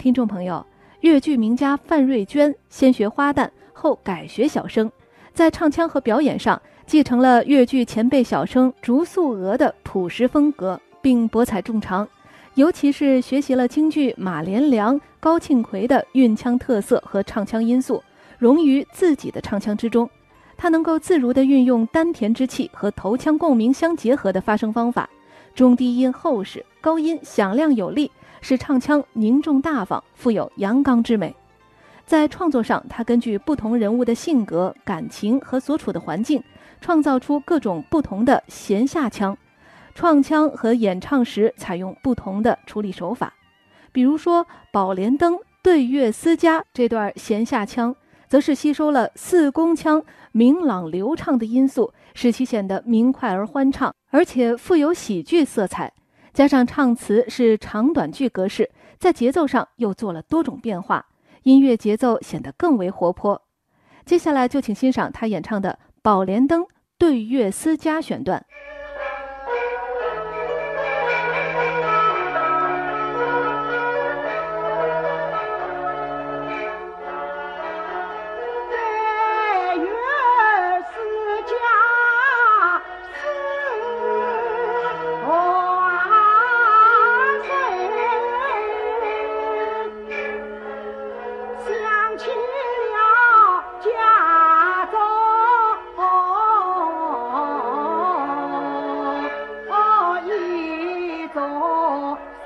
听众朋友，越剧名家范瑞娟先学花旦，后改学小生，在唱腔和表演上继承了越剧前辈小生竹素娥的朴实风格，并博采众长。尤其是学习了京剧马连良、高庆奎的韵腔特色和唱腔因素，融于自己的唱腔之中。他能够自如地运用丹田之气和头腔共鸣相结合的发声方法，中低音厚实，高音响亮有力。使唱腔凝重大方，富有阳刚之美。在创作上，他根据不同人物的性格、感情和所处的环境，创造出各种不同的弦下腔。创腔和演唱时采用不同的处理手法。比如说，《宝莲灯对月思家》这段弦下腔，则是吸收了四宫腔明朗流畅的因素，使其显得明快而欢畅，而且富有喜剧色彩。加上唱词是长短句格式，在节奏上又做了多种变化，音乐节奏显得更为活泼。接下来就请欣赏他演唱的《宝莲灯对月思家》选段。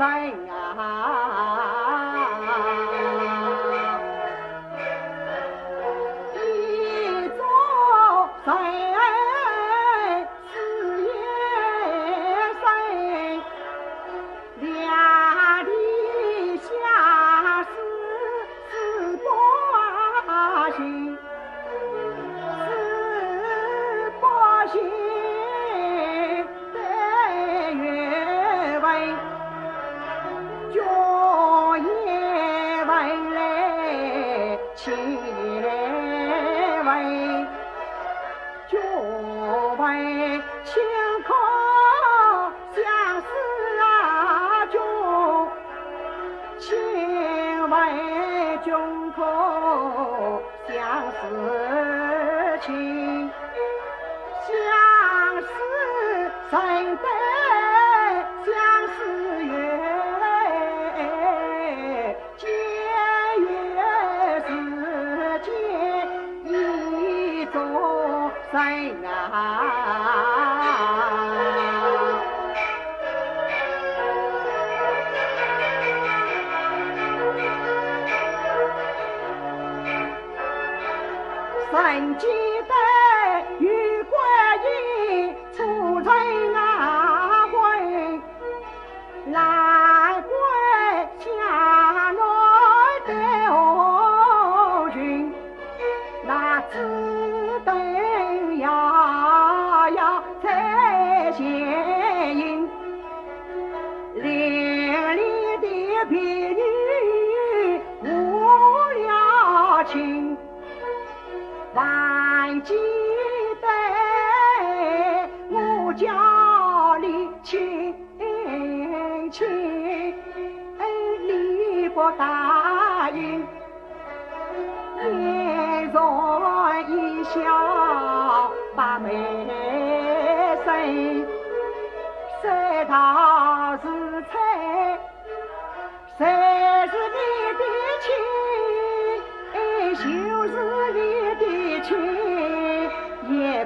ไส้ง 胸口相思情，在啊。曾记得玉观音还记得我家里亲亲离不答应，嫣然一笑把眉生，谁道是猜，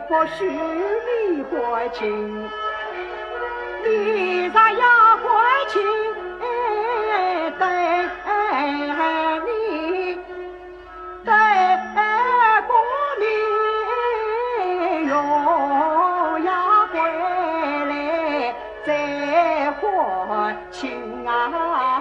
不许你还情，你若要还情，等你等过年，永要归来再还情啊。